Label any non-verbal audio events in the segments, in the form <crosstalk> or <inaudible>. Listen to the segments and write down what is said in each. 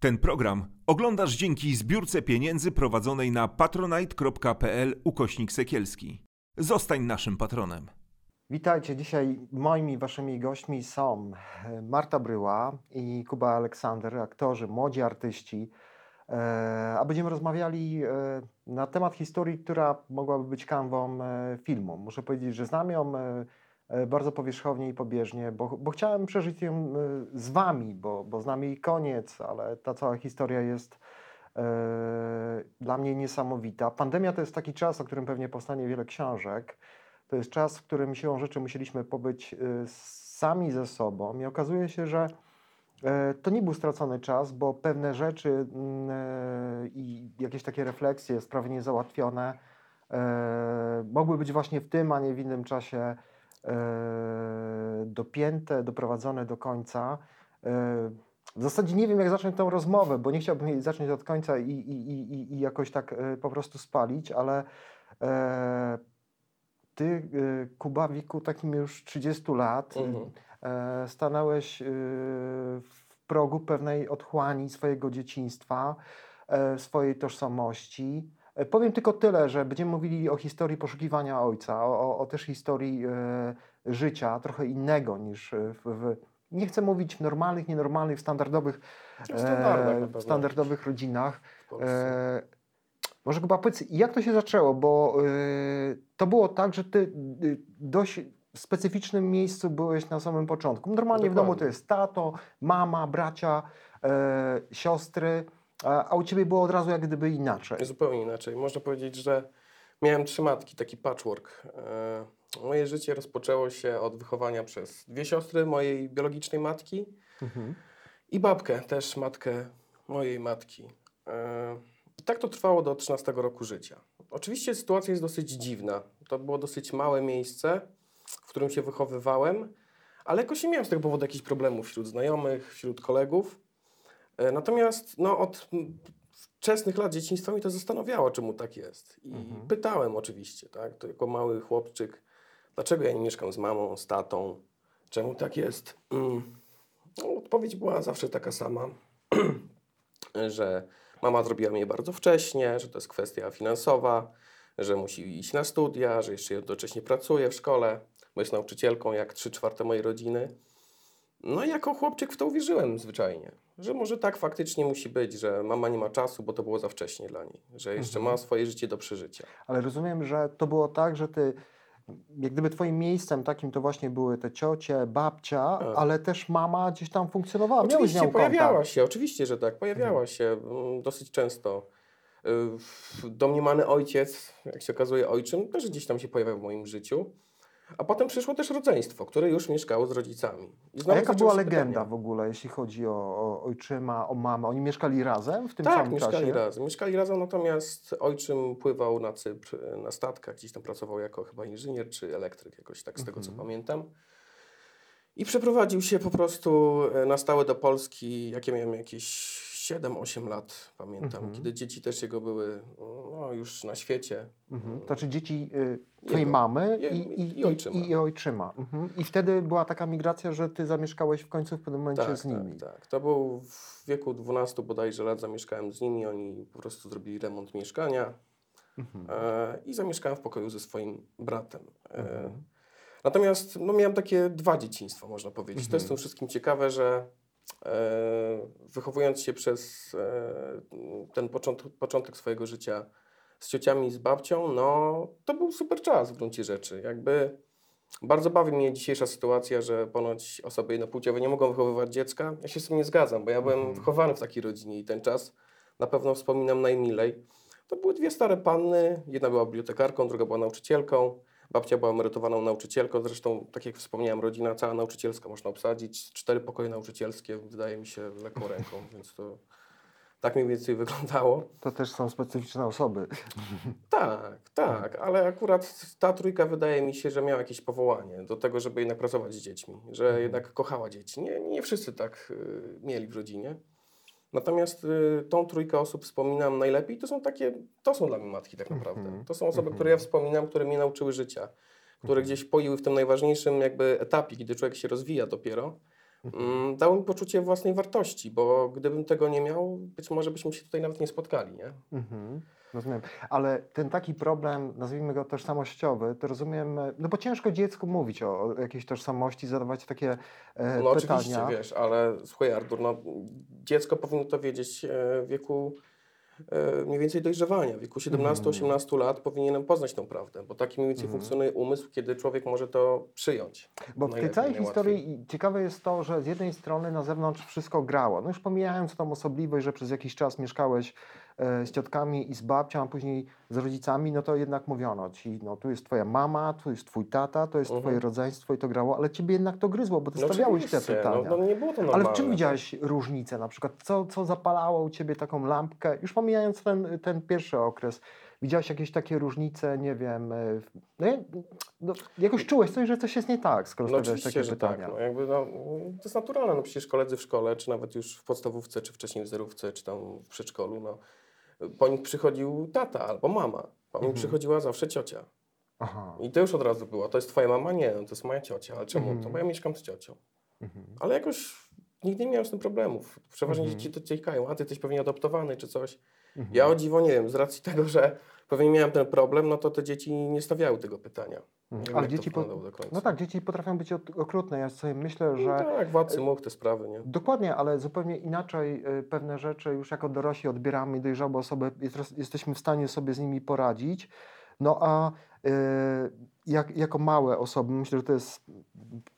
Ten program oglądasz dzięki zbiórce pieniędzy prowadzonej na patronite.pl ukośnik sekielski. Zostań naszym patronem. Witajcie. Dzisiaj moimi waszymi gośćmi są Marta Bryła i Kuba Aleksander, aktorzy, młodzi artyści. E, a będziemy rozmawiali e, na temat historii, która mogłaby być kanwą e, filmu. Muszę powiedzieć, że znam ją bardzo powierzchownie i pobieżnie, bo, bo chciałem przeżyć ją z wami, bo, bo znam jej koniec, ale ta cała historia jest e, dla mnie niesamowita. Pandemia to jest taki czas, o którym pewnie powstanie wiele książek. To jest czas, w którym siłą rzeczy musieliśmy pobyć sami ze sobą i okazuje się, że E, to nie był stracony czas, bo pewne rzeczy mm, e, i jakieś takie refleksje, sprawy niezałatwione e, mogły być właśnie w tym, a nie w innym czasie dopięte, doprowadzone do końca. W zasadzie nie wiem, jak zacząć tę rozmowę, bo nie chciałbym jej zacząć od końca i, i, i, i jakoś tak po prostu spalić, ale ty, Kuba, w wieku takim już 30 lat, mhm E, stanąłeś w progu pewnej otchłani swojego dzieciństwa, e, swojej tożsamości. E, powiem tylko tyle, że będziemy mówili o historii poszukiwania ojca, o, o też historii życia, trochę innego niż w, w nie chcę mówić w normalnych, nienormalnych, standardowych, e, standardowych rodzinach. E, może chyba powiedz, jak to się zaczęło, bo y, to było tak, że ty y, dość w specyficznym miejscu byłeś na samym początku. Normalnie Dokładnie. w domu to jest tato, mama, bracia, e, siostry, a, a u ciebie było od razu jak gdyby inaczej. Zupełnie inaczej. Można powiedzieć, że miałem trzy matki, taki patchwork. E, moje życie rozpoczęło się od wychowania przez dwie siostry mojej biologicznej matki mhm. i babkę, też matkę mojej matki. E, I tak to trwało do 13 roku życia. Oczywiście sytuacja jest dosyć dziwna. To było dosyć małe miejsce w którym się wychowywałem, ale jakoś nie miałem z tego powodu jakichś problemów wśród znajomych, wśród kolegów. E, natomiast no, od wczesnych lat dzieciństwa mi to zastanawiało, czemu tak jest. I mhm. pytałem oczywiście, tak, to jako mały chłopczyk, dlaczego ja nie mieszkam z mamą, z tatą, czemu tak jest. Mm. No, odpowiedź była zawsze taka sama, <clears throat> że mama zrobiła mnie bardzo wcześnie, że to jest kwestia finansowa, że musi iść na studia, że jeszcze jednocześnie pracuje w szkole bo jest nauczycielką jak trzy czwarte mojej rodziny. No i jako chłopczyk w to uwierzyłem zwyczajnie, że może tak faktycznie musi być, że mama nie ma czasu, bo to było za wcześnie dla niej, że jeszcze mhm. ma swoje życie do przeżycia. Ale rozumiem, że to było tak, że ty jak gdyby twoim miejscem takim to właśnie były te ciocie, babcia, tak. ale też mama gdzieś tam funkcjonowała. Oczywiście pojawiała się, oczywiście, że tak, pojawiała mhm. się mm, dosyć często. Y, domniemany ojciec, jak się okazuje ojczym, też gdzieś tam się pojawiał w moim życiu. A potem przyszło też rodzeństwo, które już mieszkało z rodzicami. A jaka była legenda w ogóle, jeśli chodzi o, o, ojczyma, o mamę? Oni mieszkali razem w tym tak, samym mieszkali czasie? razem. Mieszkali razem, natomiast ojczym pływał na Cypr na statkach, gdzieś tam pracował jako chyba inżynier czy elektryk, jakoś tak z tego co mhm. pamiętam. I przeprowadził się po prostu e, na stałe do Polski, jakie miałem jakieś 7-8 lat, pamiętam, mhm. kiedy dzieci też jego były no, już na świecie. Mhm. To znaczy dzieci y, twojej jego, mamy i, i, i, ojczyma. I, i ojczyma. Mhm. I wtedy była taka migracja, że ty zamieszkałeś w końcu w pewnym momencie tak, z nimi. Tak, tak. To był w wieku 12 bodajże lat zamieszkałem z nimi. Oni po prostu zrobili remont mieszkania mhm. e, i zamieszkałem w pokoju ze swoim bratem. E, mhm. natomiast no, miałem takie dwa dzieciństwa, można powiedzieć. To jest mhm. tym wszystkim ciekawe, że wychowując się przez e, ten początek, początek swojego życia z ciociami, z babcią, no to był super czas w gruncie rzeczy. Jakby bardzo bawi mnie dzisiejsza sytuacja, że ponoć osoby jednopłciowe nie mogą wychowywać dziecka. Ja się z tym nie zgadzam, bo ja byłem mhm. wychowany w takiej rodzinie i ten czas na pewno wspominam najmilej. To były dwie stare panny, jedna była bibliotekarką, druga była nauczycielką. Babcia była emerytowaną nauczycielką, zresztą, tak jak wspomniałem, rodzina cała nauczycielska można obsadzić. Cztery pokoje nauczycielskie, wydaje mi się, lekką ręką, <laughs> więc to tak mniej więcej wyglądało. To też są specyficzne osoby. <laughs> Tak, tak, ale akurat ta trójka wydaje mi się, że miała jakieś powołanie do tego, żeby jednak pracować z dziećmi, że mhm. jednak kochała dzieci. Nie, nie wszyscy tak y, mieli w rodzinie. Natomiast y, tą trójkę osób wspominam najlepiej. To są takie, to są dla mnie matki tak naprawdę. Mm -hmm. To są osoby, mm -hmm. które ja wspominam, które mnie nauczyły życia, które mm -hmm. gdzieś poiły w tym najważniejszym jakby etapie, kiedy człowiek się rozwija dopiero. mm, dało mi poczucie własnej wartości, bo gdybym tego nie miał, być może byśmy się tutaj nawet nie spotkali, nie? Rozumiem. Ale ten taki problem, nazwijmy go tożsamościowy, to rozumiem, no bo ciężko dziecku mówić o, o jakiejś tożsamości, zadawać takie e, No pytania. oczywiście, wiesz, ale słuchaj Artur, no, dziecko powinno to wiedzieć e, w wieku e, mniej więcej dojrzewania. W wieku 17-18 lat powinienem poznać tą prawdę, bo taki mniej więcej Mhm. funkcjonuje umysł, kiedy człowiek może to przyjąć. Bo w tej całej historii ciekawe jest to, że z jednej strony na zewnątrz wszystko grało. No już pomijając tą osobliwość, że przez jakiś czas mieszkałeś z ciotkami i z babcią, a później z rodzicami, no to jednak mówiono ci, no tu jest twoja mama, tu jest twój tata, to jest Mhm. twoje rodzeństwo i to grało, ale ciebie jednak to gryzło, bo ty stawiałeś te oczywiście, pytania. No, no nie było to ale normalne. w czym widziałeś różnicę na przykład? Co, co zapalało u ciebie taką lampkę? Już pomijając ten, ten pierwszy okres, widziałeś jakieś takie różnice, nie wiem, e, no, no, jakoś czułeś coś, że coś jest nie tak, skoro No stawiałeś takie że pytania. tak. No, jakby, no, to jest naturalne. No, przecież koledzy w szkole, czy nawet już w podstawówce, czy wcześniej w zerówce, czy tam w przedszkolu, no, po nich przychodził tata albo mama. Po nich Mhm. przychodziła zawsze ciocia. Aha. I to już od razu było. To jest twoja mama? Nie, to jest moja ciocia. Ale czemu? Mhm. To bo ja mieszkam z ciocią. Mhm. Ale jakoś nigdy nie miałem z tym problemów. Przeważnie Mhm. dzieci to ciekają, a ty jesteś pewnie adoptowany czy coś. Mhm. Ja o dziwo nie wiem, z racji tego, że pewnie miałem ten problem, no to te dzieci nie stawiały tego pytania. Mhm. wiem, Ale dzieci, po, no tak, dzieci potrafią być okrutne. Ja sobie myślę, No że tak, władcy mógł te sprawy, nie? dokładnie, ale zupełnie inaczej y, pewne rzeczy już jako dorośli odbieramy dojrzałe osoby, jest- jesteśmy w stanie sobie z nimi poradzić. No a jak, jako małe osoby, myślę, że to jest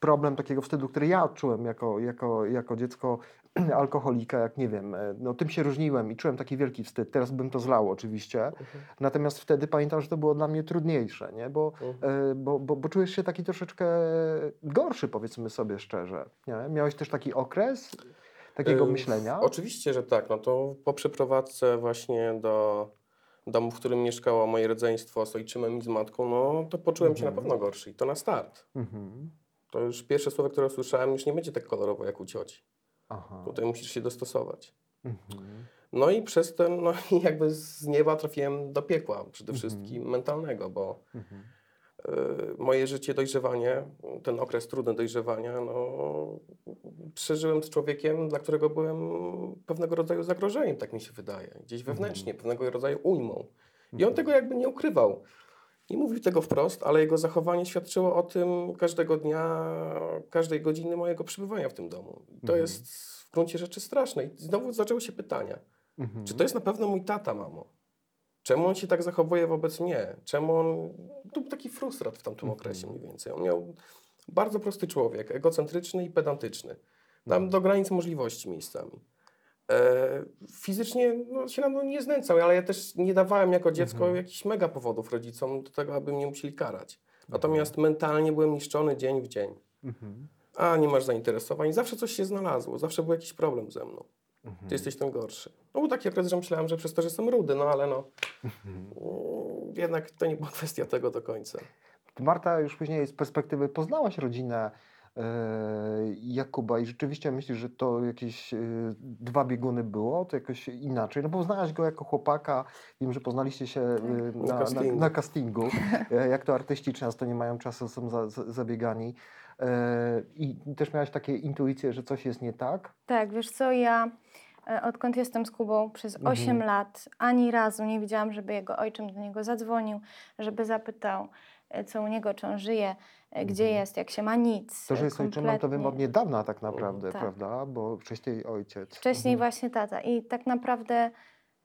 problem takiego wstydu, który ja odczułem jako, jako, jako dziecko <clears throat> alkoholika, jak nie wiem, e, no tym się różniłem i czułem taki wielki wstyd. Teraz bym to zlał oczywiście, Mhm. natomiast wtedy pamiętam, że to było dla mnie trudniejsze, nie? Bo, Mhm. e, bo, bo, bo czujesz się taki troszeczkę gorszy, powiedzmy sobie szczerze. Nie? Miałeś też taki okres takiego Ym, myślenia? Oczywiście, że tak. No to po przeprowadzce właśnie do domu, w którym mieszkało moje rodzeństwo z ojczymem i z matką, no to poczułem się na Mhm. pewno gorszy. I to na start. Mhm. To już pierwsze słowo, które usłyszałem, już nie będzie tak kolorowo jak u cioci. Aha. Tutaj musisz się dostosować. Mhm. No i przez ten, no jakby z nieba trafiłem do piekła, przede Mhm. wszystkim mentalnego, bo Mhm. Moje życie, dojrzewanie, ten okres trudny dojrzewania, no, przeżyłem z człowiekiem, dla którego byłem pewnego rodzaju zagrożeniem, tak mi się wydaje, gdzieś wewnętrznie, pewnego rodzaju ujmą. I on Mhm. tego jakby nie ukrywał. Nie mówił tego wprost, ale jego zachowanie świadczyło o tym każdego dnia, każdej godziny mojego przebywania w tym domu. To Mhm. jest w gruncie rzeczy straszne. I znowu zaczęły się pytania. Mhm. Czy to jest na pewno mój tata, mamo? Czemu on się tak zachowuje wobec mnie? Czemu on... To był taki frustrat w tamtym Mhm. okresie mniej więcej. On miał bardzo prosty człowiek, egocentryczny i pedantyczny. Tam Mhm. do granic możliwości miejscami. E, fizycznie no, się na mną nie znęcał, ale ja też nie dawałem jako dziecko Mhm. jakichś mega powodów rodzicom do tego, aby mnie musieli karać. Natomiast mentalnie byłem niszczony dzień w dzień. Mhm. A, nie masz zainteresowań. Zawsze coś się znalazło, zawsze był jakiś problem ze mną. Mhm. Ty jesteś ten gorszy. No był taki okres, że myślałem, że przez to, że jestem rudy, no ale no Mhm. jednak to nie była kwestia tego do końca. Marta, już później z perspektywy poznałaś rodzinę e, Jakuba i rzeczywiście myślisz, że to jakieś e, dwa bieguny było, to jakoś inaczej, no bo poznałaś go jako chłopaka, wiem, że poznaliście się e, na, na, castingu. na castingu, E, jak to artyści często nie mają czasu, są za, za, zabiegani i też miałaś takie intuicje, że coś jest nie tak? Tak, wiesz co, ja e, odkąd jestem z Kubą przez Mhm. 8 lat, ani razu nie widziałam, żeby jego ojczym do niego zadzwonił, żeby zapytał, e, co u niego, czy on żyje, e, gdzie Mhm. jest, jak się ma, nic. To, że e, jest ojczymem, to wiem od kompletnie. niedawna tak naprawdę, Tak. prawda? Bo wcześniej ojciec. Wcześniej Mhm. właśnie tata. I tak naprawdę,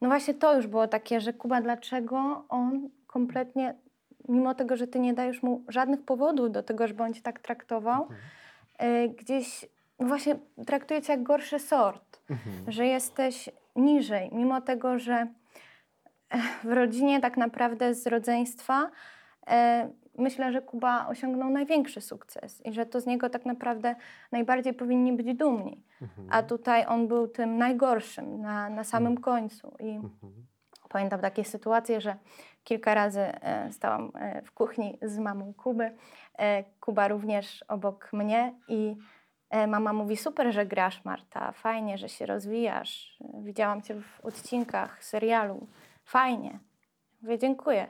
no właśnie to już było takie, że Kuba, dlaczego on kompletnie, mimo tego, że ty nie dajesz mu żadnych powodów do tego, żeby on cię tak traktował, Mhm. e, gdzieś no właśnie traktuje cię jak gorszy sort. Mhm. że jesteś niżej, mimo tego, że e, w rodzinie tak naprawdę z rodzeństwa e, myślę, że Kuba osiągnął największy sukces i że to z niego tak naprawdę najbardziej powinni być dumni. Mhm. A tutaj on był tym najgorszym na, na samym końcu. I Mhm. pamiętam takie sytuacje, że kilka razy e, stałam e, w kuchni z mamą Kuby. E, Kuba również obok mnie i mama mówi: Super, że grasz, Marta, fajnie, że się rozwijasz. Widziałam cię w odcinkach serialu, fajnie. Mówię: Dziękuję.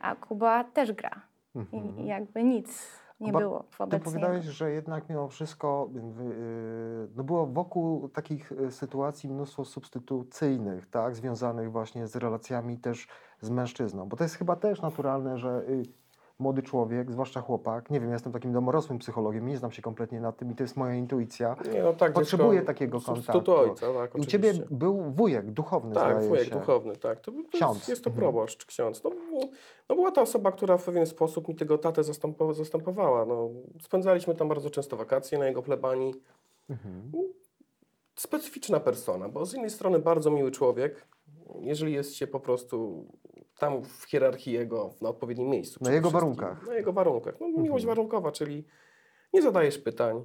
A Kuba też gra. I, Mhm. jakby nic. nie Bo było Ty wobec powiedziałeś, niego. że jednak mimo wszystko no było wokół takich sytuacji mnóstwo substytucyjnych, tak, związanych właśnie z relacjami też z mężczyzną, bo to jest chyba też naturalne, że y, młody człowiek, zwłaszcza chłopak, nie wiem, ja jestem takim domorosłym psychologiem, nie znam się kompletnie na tym i to jest moja intuicja, Nie, no tak, Potrzebuje dziecko- takiego kontaktu. ojca, tak, i u Ciebie był wujek duchowny, Tak, wujek się. duchowny, tak. To, to Ksiądz. Jest, jest to Mhm. proboszcz, ksiądz. No, no, no była to osoba, która w pewien sposób mi tego tatę zastępowa- zastępowała. No, spędzaliśmy tam bardzo często wakacje na jego plebanii. Mhm. Specyficzna persona, bo z jednej strony bardzo miły człowiek, jeżeli jest się po prostu tam w hierarchii jego na odpowiednim miejscu. Na jego warunkach. Na jego warunkach. No, miłość Mhm. warunkowa, czyli nie zadajesz pytań.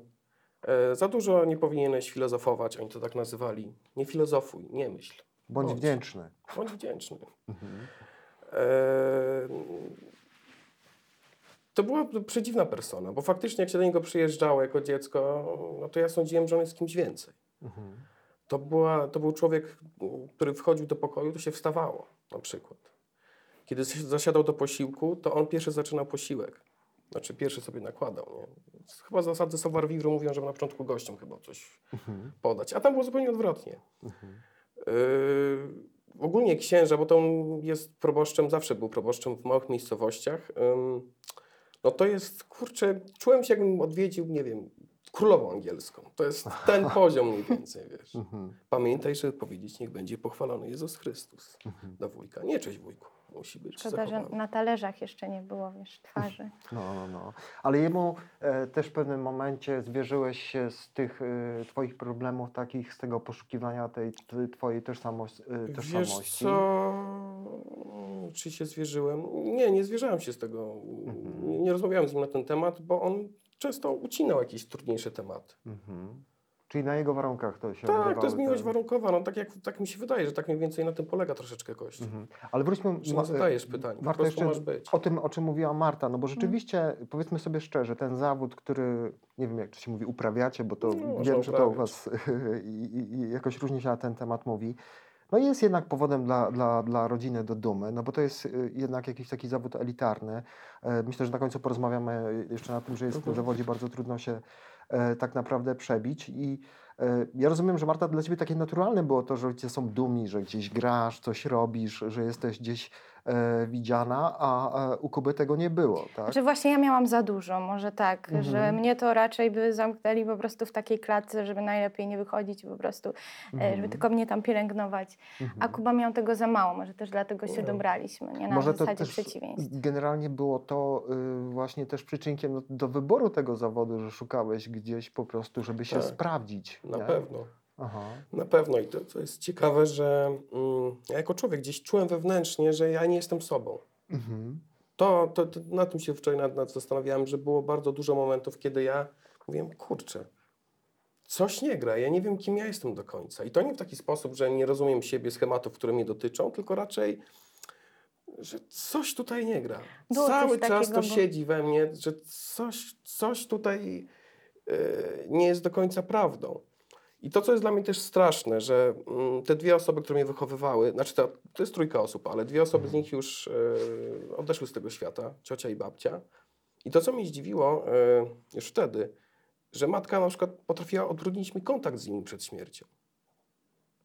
E, za dużo nie powinieneś filozofować, oni to tak nazywali. Nie filozofuj, nie myśl. Bądź Bądź. wdzięczny. Bądź wdzięczny. Mhm. Eee, To była przedziwna persona, bo faktycznie jak się do niego przyjeżdżało jako dziecko, no to ja sądziłem, że on jest kimś więcej. Mhm. To, była, to był człowiek, który wchodził do pokoju, to się wstawało na przykład. Kiedy zasiadał do posiłku, to on pierwszy zaczynał posiłek. Znaczy pierwszy sobie nakładał. Nie? Chyba zasady savoir vivre mówią, żeby na początku gościom chyba coś Mhm. podać. A tam było zupełnie odwrotnie. Mhm. Yy, ogólnie księża, bo to jest proboszczem, zawsze był proboszczem w małych miejscowościach. Ym, no to jest, kurczę, czułem się jakbym odwiedził, nie wiem, królową angielską. To jest ten <laughs> poziom mniej więcej, wiesz. Mhm. Pamiętaj, żeby powiedzieć, niech będzie pochwalony Jezus Chrystus Mhm. do wujka. Nie cześć wujku, musi być Szkoda, że na talerzach jeszcze nie było, wiesz, twarzy. <laughs> No, no, no. Ale jemu e, też w pewnym momencie zwierzyłeś się z tych e, twoich problemów takich, z tego poszukiwania tej t, twojej tożsamości. E, Wiesz tożsamości. co, czy się zwierzyłem? Nie, nie zwierzałem się z tego. Mhm. Nie, nie rozmawiałem z nim na ten temat, bo on często ucinał jakieś trudniejsze tematy. Mhm. Czyli na jego warunkach to się Tak, to jest miłość te- warunkowa. No, tak, jak, tak mi się wydaje, że tak mniej więcej na tym polega troszeczkę Kościół. Mhm. Ale wróćmy... Że nie zadajesz pytań, prostu jeszcze o tym, o czym mówiła Marta, Mhm. no bo rzeczywiście, powiedzmy sobie szczerze, ten zawód, który, nie wiem jak to się mówi, uprawiacie, bo to No, wiem, że to u was <laughs> i, i, i jakoś różnie się na ten temat mówi, no jest jednak powodem dla, dla, dla rodziny do dumy, no bo to jest y, jednak jakiś taki zawód elitarny. E, Myślę, że na końcu porozmawiamy jeszcze na tym, że jest w tym Mhm. zawodzie bardzo trudno się e, tak naprawdę przebić i e, ja rozumiem, że Marta, dla Ciebie takie naturalne było to, że rodzice są dumni, że gdzieś grasz, coś robisz, że jesteś gdzieś widziana, a e, u Kuby tego nie było, tak? Znaczy właśnie ja miałam za dużo, może tak, Mhm. że mnie to raczej by zamknęli po prostu w takiej klatce, żeby najlepiej nie wychodzić po prostu, e, żeby Mhm. tylko mnie tam pielęgnować. A Mhm. Kuba miał tego za mało, może też dlatego się No. dobraliśmy, nie na Może to zasadzie też przeciwieństw. generalnie było to y, właśnie też przyczynkiem do, do wyboru tego zawodu, że szukałeś gdzieś po prostu, żeby się Tak. sprawdzić. Na nie? pewno. Aha. Na pewno. I to, co jest ciekawe, że mm, ja jako człowiek gdzieś czułem wewnętrznie, że ja nie jestem sobą. Mhm. To, to, to na tym się wczoraj nad, nad zastanawiałem, że było bardzo dużo momentów, kiedy ja mówiłem, kurczę, coś nie gra, ja nie wiem, kim ja jestem do końca. I to nie w taki sposób, że nie rozumiem siebie, schematów, które mnie dotyczą, tylko raczej, że coś tutaj nie gra. Było Cały czas takiego, to bo- siedzi we mnie, że coś, coś tutaj e, nie jest do końca prawdą. I to, co jest dla mnie też straszne, że mm, te dwie osoby, które mnie wychowywały, znaczy to, to jest trójka osób, ale dwie osoby z nich już e, odeszły z tego świata, ciocia i babcia. I to, co mnie zdziwiło e, już wtedy, że matka na przykład potrafiła odtrudnić mi kontakt z nimi przed śmiercią.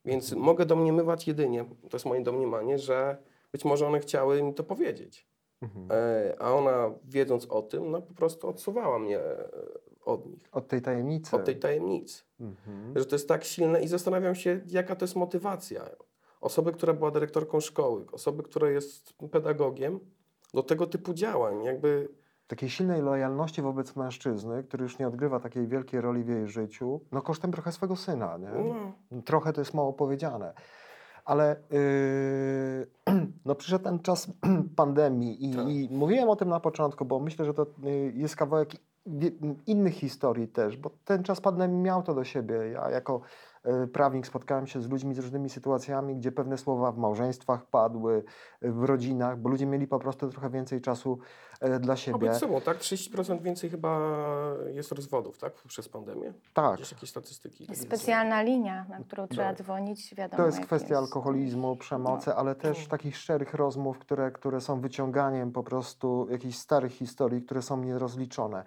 Więc mogę domniemywać jedynie, to jest moje domniemanie, że być może one chciały mi to powiedzieć. Mhm. E, a ona, wiedząc o tym, no po prostu odsuwała mnie od nich, Od tej tajemnicy. od tej tajemnicy Mhm. że to jest tak silne i zastanawiam się, jaka to jest motywacja. Osoby, która była dyrektorką szkoły, osoby, która jest pedagogiem, do tego typu działań, jakby Takiej silnej lojalności wobec mężczyzny, który już nie odgrywa takiej wielkiej roli w jej życiu, no kosztem trochę swego syna, nie? no, Trochę to jest mało powiedziane. Ale yy, <clears throat> no przyszedł ten czas <clears throat> pandemii i, Tak. i mówiłem o tym na początku, bo myślę, że to yy, jest kawałek innych historii też, bo ten czas pandemii miał to do siebie. Ja jako prawnik, spotkałem się z ludźmi z różnymi sytuacjami, gdzie pewne słowa w małżeństwach padły, w rodzinach, bo ludzie mieli po prostu trochę więcej czasu e, dla siebie. Wobec sobą, tak? 30% więcej chyba jest rozwodów, tak? Przez pandemię? Tak. Gdzieś jakieś statystyki. Specjalna linia, na którą trzeba Tak. dzwonić, wiadomo. To jest kwestia alkoholizmu, przemocy, No. ale też takich szczerych rozmów, które, które są wyciąganiem po prostu jakichś starych historii, które są nierozliczone.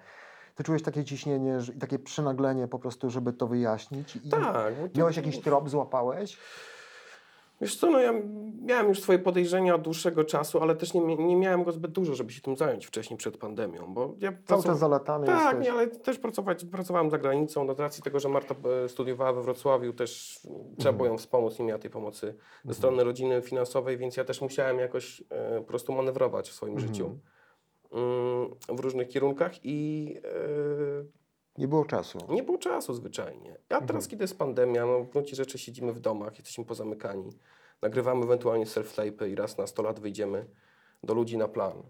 Ty czułeś takie ciśnienie i takie przynaglenie po prostu, żeby to wyjaśnić? I Tak. Miałeś jakiś trop, złapałeś? Wiesz co, no ja miałem już swoje podejrzenia od dłuższego czasu, ale też nie, nie miałem go zbyt dużo, żeby się tym zająć wcześniej przed pandemią, bo ja Cały pracow- czas zalatany Tak, jesteś. nie, ale też pracować, pracowałem za granicą, no, z racji tego, że Marta e, studiowała we Wrocławiu, też trzeba było ją wspomóc, nie miała tej pomocy ze strony rodziny finansowej, więc ja też musiałem jakoś e, po prostu manewrować w swoim Mhm. życiu w różnych kierunkach i e, Nie było czasu. nie było czasu zwyczajnie. A teraz, kiedy jest pandemia, no w gruncie rzeczy siedzimy w domach, jesteśmy pozamykani, nagrywamy ewentualnie self-tape'y i raz na 100 lat wyjdziemy do ludzi na plan,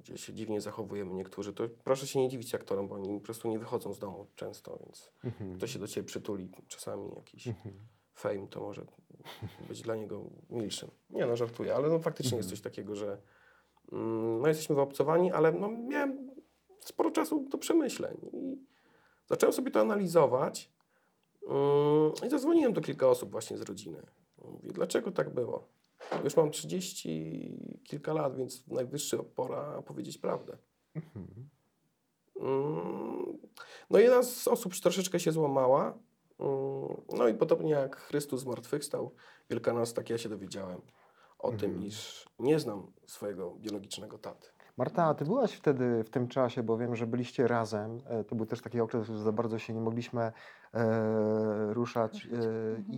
gdzie się dziwnie zachowujemy niektórzy. To proszę się nie dziwić aktorom, bo oni po prostu nie wychodzą z domu często, więc ktoś się do Ciebie przytuli, czasami jakiś fame, to może być dla niego milszym. Nie no, żartuję, ale no faktycznie jest coś takiego, że mm, no jesteśmy wyobcowani, ale no miałem sporo czasu do przemyśleń i zacząłem sobie to analizować mm, i zadzwoniłem do kilka osób właśnie z rodziny. Mówię, dlaczego tak było? Już mam 30 kilka lat, więc najwyższa pora powiedzieć prawdę. Mm, No jedna z osób troszeczkę się złamała. Mm, No i podobnie jak Chrystus zmartwychwstał, Wielkanoc, tak ja się dowiedziałem o tym, iż nie znam swojego biologicznego taty. Marta, a ty byłaś wtedy w tym czasie, bo wiem, że byliście razem. e, To był też taki okres, że za bardzo się nie mogliśmy e, ruszać e, i,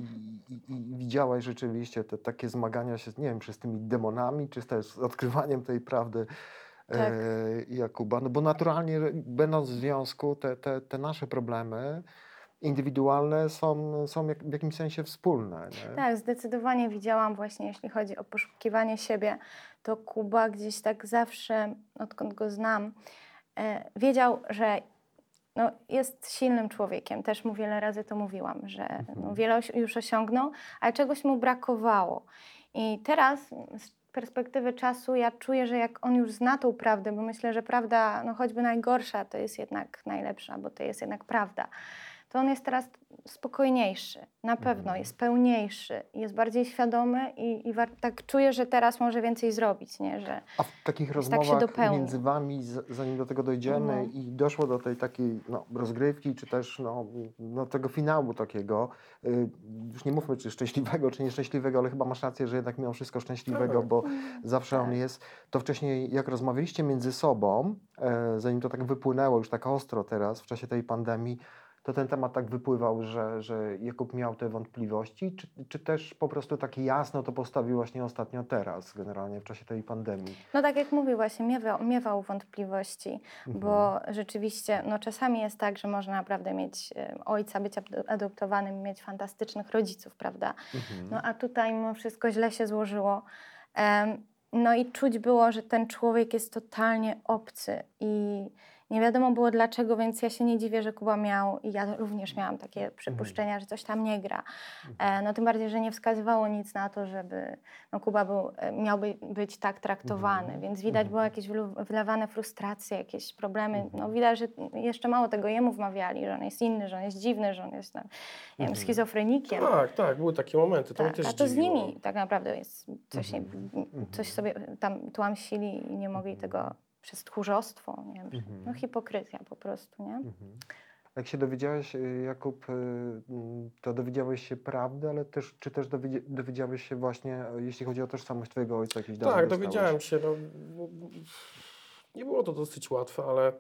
i, i widziałaś rzeczywiście te takie zmagania się, nie wiem, czy z tymi demonami, czy też z odkrywaniem tej prawdy Tak. e, Jakuba. No bo naturalnie, będąc w związku, te, te, te nasze problemy indywidualne są, są jak, w jakimś sensie wspólne. Nie? Tak, zdecydowanie widziałam właśnie, jeśli chodzi o poszukiwanie siebie, to Kuba gdzieś tak zawsze, odkąd go znam, e, wiedział, że no, jest silnym człowiekiem. Też mu wiele razy to mówiłam, że no, wiele osi- już osiągnął, ale czegoś mu brakowało. I teraz z perspektywy czasu ja czuję, że jak on już zna tą prawdę, bo myślę, że prawda, no choćby najgorsza, to jest jednak najlepsza, bo to jest jednak prawda, to on jest teraz spokojniejszy, na pewno, jest pełniejszy, jest bardziej świadomy i, i tak czuję, że teraz może więcej zrobić, nie? Że, A w takich tak rozmowach dopełni. między wami, zanim do tego dojdziemy Mhm. i doszło do tej takiej no, rozgrywki, czy też no, no, tego finału takiego, y, już nie mówmy czy szczęśliwego, czy nieszczęśliwego, ale chyba masz rację, że jednak mimo wszystko szczęśliwego, Tak. bo zawsze on Tak. jest. To wcześniej, jak rozmawialiście między sobą, e, zanim to tak wypłynęło już tak ostro teraz w czasie tej pandemii, to ten temat tak wypływał, że, że Jakub miał te wątpliwości, czy, czy też po prostu tak jasno to postawił właśnie ostatnio teraz, generalnie w czasie tej pandemii? no tak jak mówił właśnie, miewał, miewał wątpliwości, bo Mhm. rzeczywiście no, czasami jest tak, że można naprawdę mieć e, ojca, być ado- adoptowanym, mieć fantastycznych rodziców, prawda? Mhm. No a tutaj mimo wszystko źle się złożyło. Em, No i czuć było, że ten człowiek jest totalnie obcy i nie wiadomo było dlaczego, więc ja się nie dziwię, że Kuba miał i ja również miałam takie przypuszczenia, że coś tam nie gra. E, No tym bardziej, że nie wskazywało nic na to, żeby no Kuba był, e, miał by, być tak traktowany, więc widać było jakieś wylewane frustracje, jakieś problemy. No widać, że jeszcze mało tego jemu wmawiali, że on jest inny, że on jest dziwny, że on jest tam, nie wiem, schizofrenikiem. Tak, tak, były takie momenty. To Tak, też a to z zdziwiło. nimi tak naprawdę jest coś, coś sobie tam tłamsili i nie mogli tego przez tchórzostwo, nie wiem, no hipokryzja po prostu, nie? Jak się dowiedziałeś, y, Jakub, y, mm, to dowiedziałeś się prawdy, ale też, czy też dowiedziałeś się właśnie, jeśli chodzi o tożsamość twojego ojca, jakieś dane Tak, dostałeś? dowiedziałem się. No, nie było to dosyć łatwe, ale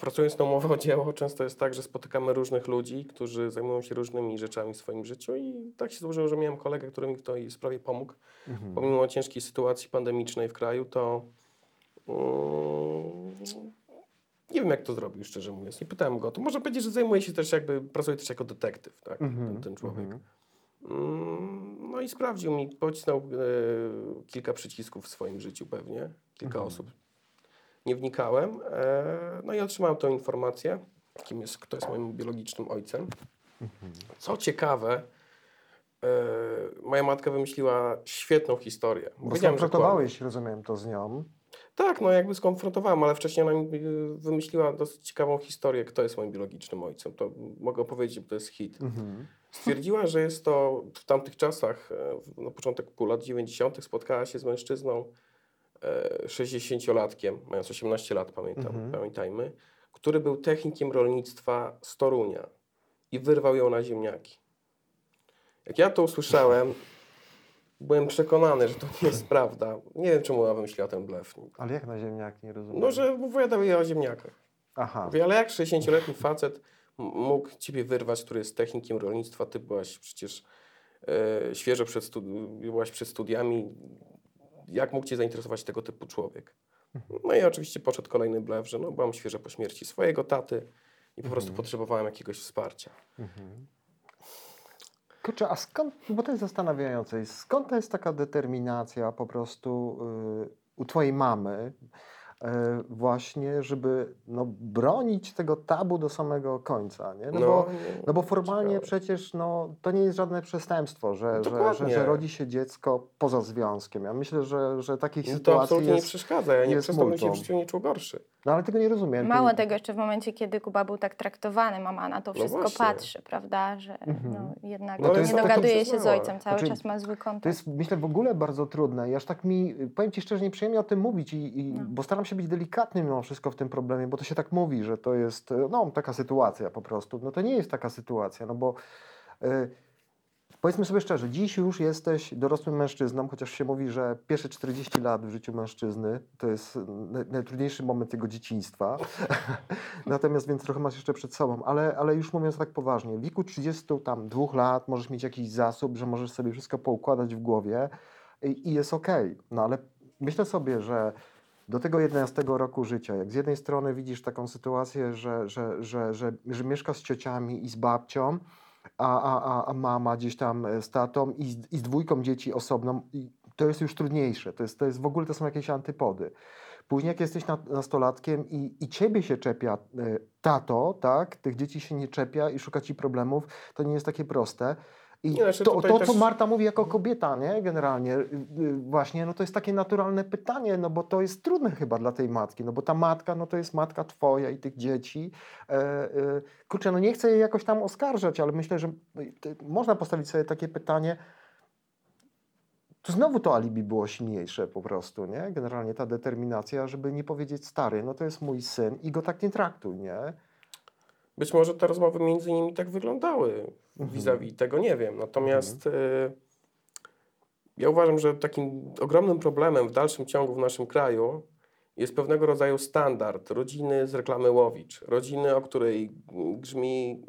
pracując na umowę o dzieło, często jest tak, że spotykamy różnych ludzi, którzy zajmują się różnymi rzeczami w swoim życiu i tak się złożyło, że miałem kolegę, który mi w tej sprawie pomógł. Mhm. Pomimo ciężkiej sytuacji pandemicznej w kraju, to nie wiem, jak to zrobił, szczerze mówiąc. Nie pytałem go to. Można powiedzieć, że zajmuje się też jakby, pracuje też jako detektyw, tak, Mhm, ten, ten człowiek. mhm. Mm, No i sprawdził mi, pocisnął e, kilka przycisków w swoim życiu pewnie, kilka Mhm. osób. Nie wnikałem. E, no i otrzymałem tą informację, kim jest, kto jest moim biologicznym ojcem. Co ciekawe, e, moja matka wymyśliła świetną historię. Bo Wiedziałem, że rozumiem, to z nią. Tak, no jakby skonfrontowałem, ale wcześniej ona mi y, wymyśliła dosyć ciekawą historię, kto jest moim biologicznym ojcem. To mogę powiedzieć, bo to jest hit. Mhm. Stwierdziła, że jest to w tamtych czasach, e, na początek lat 90., spotkała się z mężczyzną e, 60-latkiem, mając 18 lat, pamiętam, Mhm. pamiętajmy, który był technikiem rolnictwa z Torunia i wyrwał ją na ziemniaki. Jak ja to usłyszałem, byłem przekonany, że to nie jest <laughs> prawda. Nie wiem, czemu ona wymyśliła ten blef. Ale jak na ziemniak, nie rozumiem. No, że opowiadał jej o ziemniakach. Aha. Mówię, ale jak 60-letni facet mógł ciebie wyrwać, który jest technikiem rolnictwa, ty byłaś przecież e, świeżo przed, studi- byłaś przed studiami, jak mógł cię zainteresować tego typu człowiek? No i oczywiście poszedł kolejny blef, że no, byłam świeżo po śmierci swojego taty i po prostu potrzebowałem jakiegoś wsparcia. Kurczę, a skąd, bo to jest zastanawiające, skąd to jest taka determinacja po prostu y, u twojej mamy właśnie, żeby no, bronić tego tabu do samego końca, nie? No, bo, no bo formalnie ciekawe. przecież no, to nie jest żadne przestępstwo, że, że, że, że rodzi się dziecko poza związkiem. Ja myślę, że, że takich to sytuacji absolutnie nie przeszkadza. Ja nie to bym się w życiu nie czuł gorszy. No ale tego nie rozumiem. Mało tego, jeszcze w momencie, kiedy Kuba był tak traktowany, mama na to No wszystko właśnie. patrzy, prawda? Że Mhm. no, jednak No to nie to- to dogaduje się z ojcem, cały Znaczy, czas ma zły kontakt. To jest, myślę, w ogóle bardzo trudne. I aż tak mi, powiem Ci szczerze, nieprzyjemnie o tym mówić, i, i, No. bo staram się być delikatny mimo wszystko w tym problemie, bo to się tak mówi, że to jest no, taka sytuacja po prostu. No to nie jest taka sytuacja, no bo y, powiedzmy sobie szczerze, dziś już jesteś dorosłym mężczyzną, chociaż się mówi, że pierwsze 40 lat w życiu mężczyzny to jest naj, najtrudniejszy moment jego dzieciństwa. <laughs> Natomiast więc trochę masz jeszcze przed sobą, ale, ale już mówiąc tak poważnie, w wieku 32 lat możesz mieć jakiś zasób, że możesz sobie wszystko poukładać w głowie i, i jest okej. No ale myślę sobie, że do tego 11 roku życia, jak z jednej strony widzisz taką sytuację, że, że, że, że, że mieszkasz z ciociami i z babcią, a, a, a, mama gdzieś tam e, z tatą i z, i z dwójką dzieci osobną, to jest już trudniejsze. To, jest, to jest w ogóle to są jakieś antypody. Później jak jesteś na- nastolatkiem i, i ciebie się czepia e, tato, tak, tych dzieci się nie czepia i szuka ci problemów, to nie jest takie proste. I Nie, to, to też- co Marta mówi jako kobieta, nie, generalnie, y, y, właśnie, no to jest takie naturalne pytanie, no bo to jest trudne chyba dla tej matki, no bo ta matka, no to jest matka twoja i tych dzieci. E, e, kurczę, no nie chcę jej jakoś tam oskarżać, ale myślę, że y, można postawić sobie takie pytanie, tu znowu to alibi było silniejsze po prostu, nie? Generalnie ta determinacja, żeby nie powiedzieć stary, no to jest mój syn i go tak nie traktuj, nie? Być może te rozmowy między nimi tak wyglądały Mhm. vis-a-vis tego, nie wiem. Natomiast y, ja uważam, że takim ogromnym problemem w dalszym ciągu w naszym kraju jest pewnego rodzaju standard rodziny z reklamy Łowicz. Rodziny, o której grzmi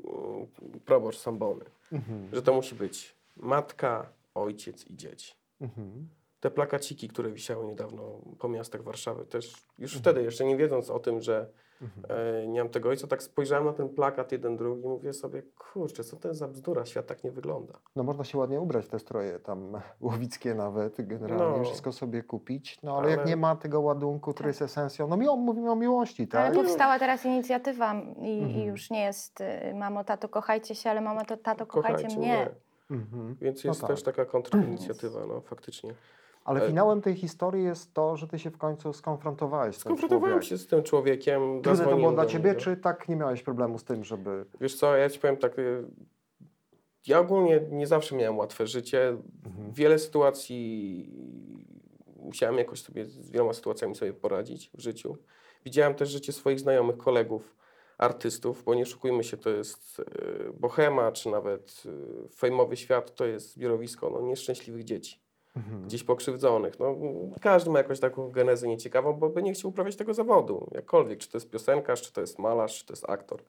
y, proboszcz Sambony. Mhm. Że to musi być matka, ojciec i dzieci. Mhm. Te plakaciki, które wisiały niedawno po miastach Warszawy, też już Mhm. wtedy, jeszcze nie wiedząc o tym, że e, nie mam tego ojca, tak spojrzałem na ten plakat jeden, drugi i mówię sobie, kurczę, co to jest za bzdura, świat tak nie wygląda. No można się ładnie ubrać w te stroje, tam <laughs> łowickie nawet, generalnie No. wszystko sobie kupić, no ale, jak Ale- nie ma tego ładunku, który jest esencją, no miło, mówimy o miłości, tak? Ale powstała teraz inicjatywa i, i Mhm. już nie jest y, mamo, tato, kochajcie się, ale mamo, to, tato, kochajcie, mnie. Mhm. Więc No jest tak. też taka kontrainicjatywa, no faktycznie. Ale E- finałem tej historii jest to, że ty się w końcu skonfrontowałeś z Skonfrontowałem się z tym człowiekiem. Trudne to było dla ciebie, czy tak nie miałeś problemu z tym, żeby... Wiesz co, ja ci powiem tak, y, ja ogólnie nie zawsze miałem łatwe życie. Mhm. Wiele sytuacji musiałem jakoś sobie z wieloma sytuacjami sobie poradzić w życiu. Widziałem też życie swoich znajomych, kolegów, artystów, bo nie szukujmy się, to jest y, bohema, czy nawet fejmowy świat, to jest zbiorowisko no, nieszczęśliwych dzieci, Mhm. gdzieś pokrzywdzonych. No, każdy ma jakąś taką genezę nieciekawą, bo by nie chciał uprawiać tego zawodu, jakkolwiek, czy to jest piosenkarz, czy to jest malarz, czy to jest aktor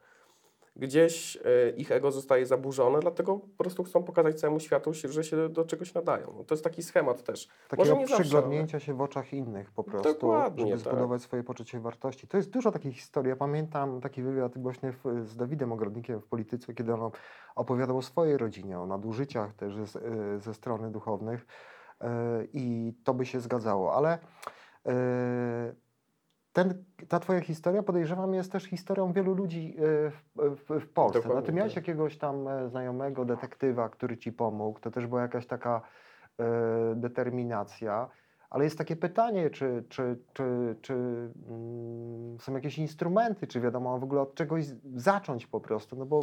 gdzieś e, ich ego zostaje zaburzone, dlatego po prostu chcą pokazać całemu światu, że się do czegoś nadają. No to jest taki schemat też. Takiego zawsze, przyglądnięcia się w oczach innych po prostu, Dokładnie, żeby tak. zbudować swoje poczucie wartości. To jest dużo takich historii. Ja pamiętam taki wywiad właśnie w, z Dawidem Ogrodnikiem w Polityce, kiedy on opowiadał o swojej rodzinie, o nadużyciach też ze, ze strony duchownych e, i to by się zgadzało, ale e, ten, ta twoja historia, podejrzewam, jest też historią wielu ludzi e, w, w, w Polsce. No, ty miałeś tak. jakiegoś tam e, znajomego, detektywa, który ci pomógł. To też była jakaś taka e, determinacja. Ale jest takie pytanie, czy, czy, czy, czy mm, są jakieś instrumenty, czy wiadomo w ogóle od czegoś zacząć po prostu, no bo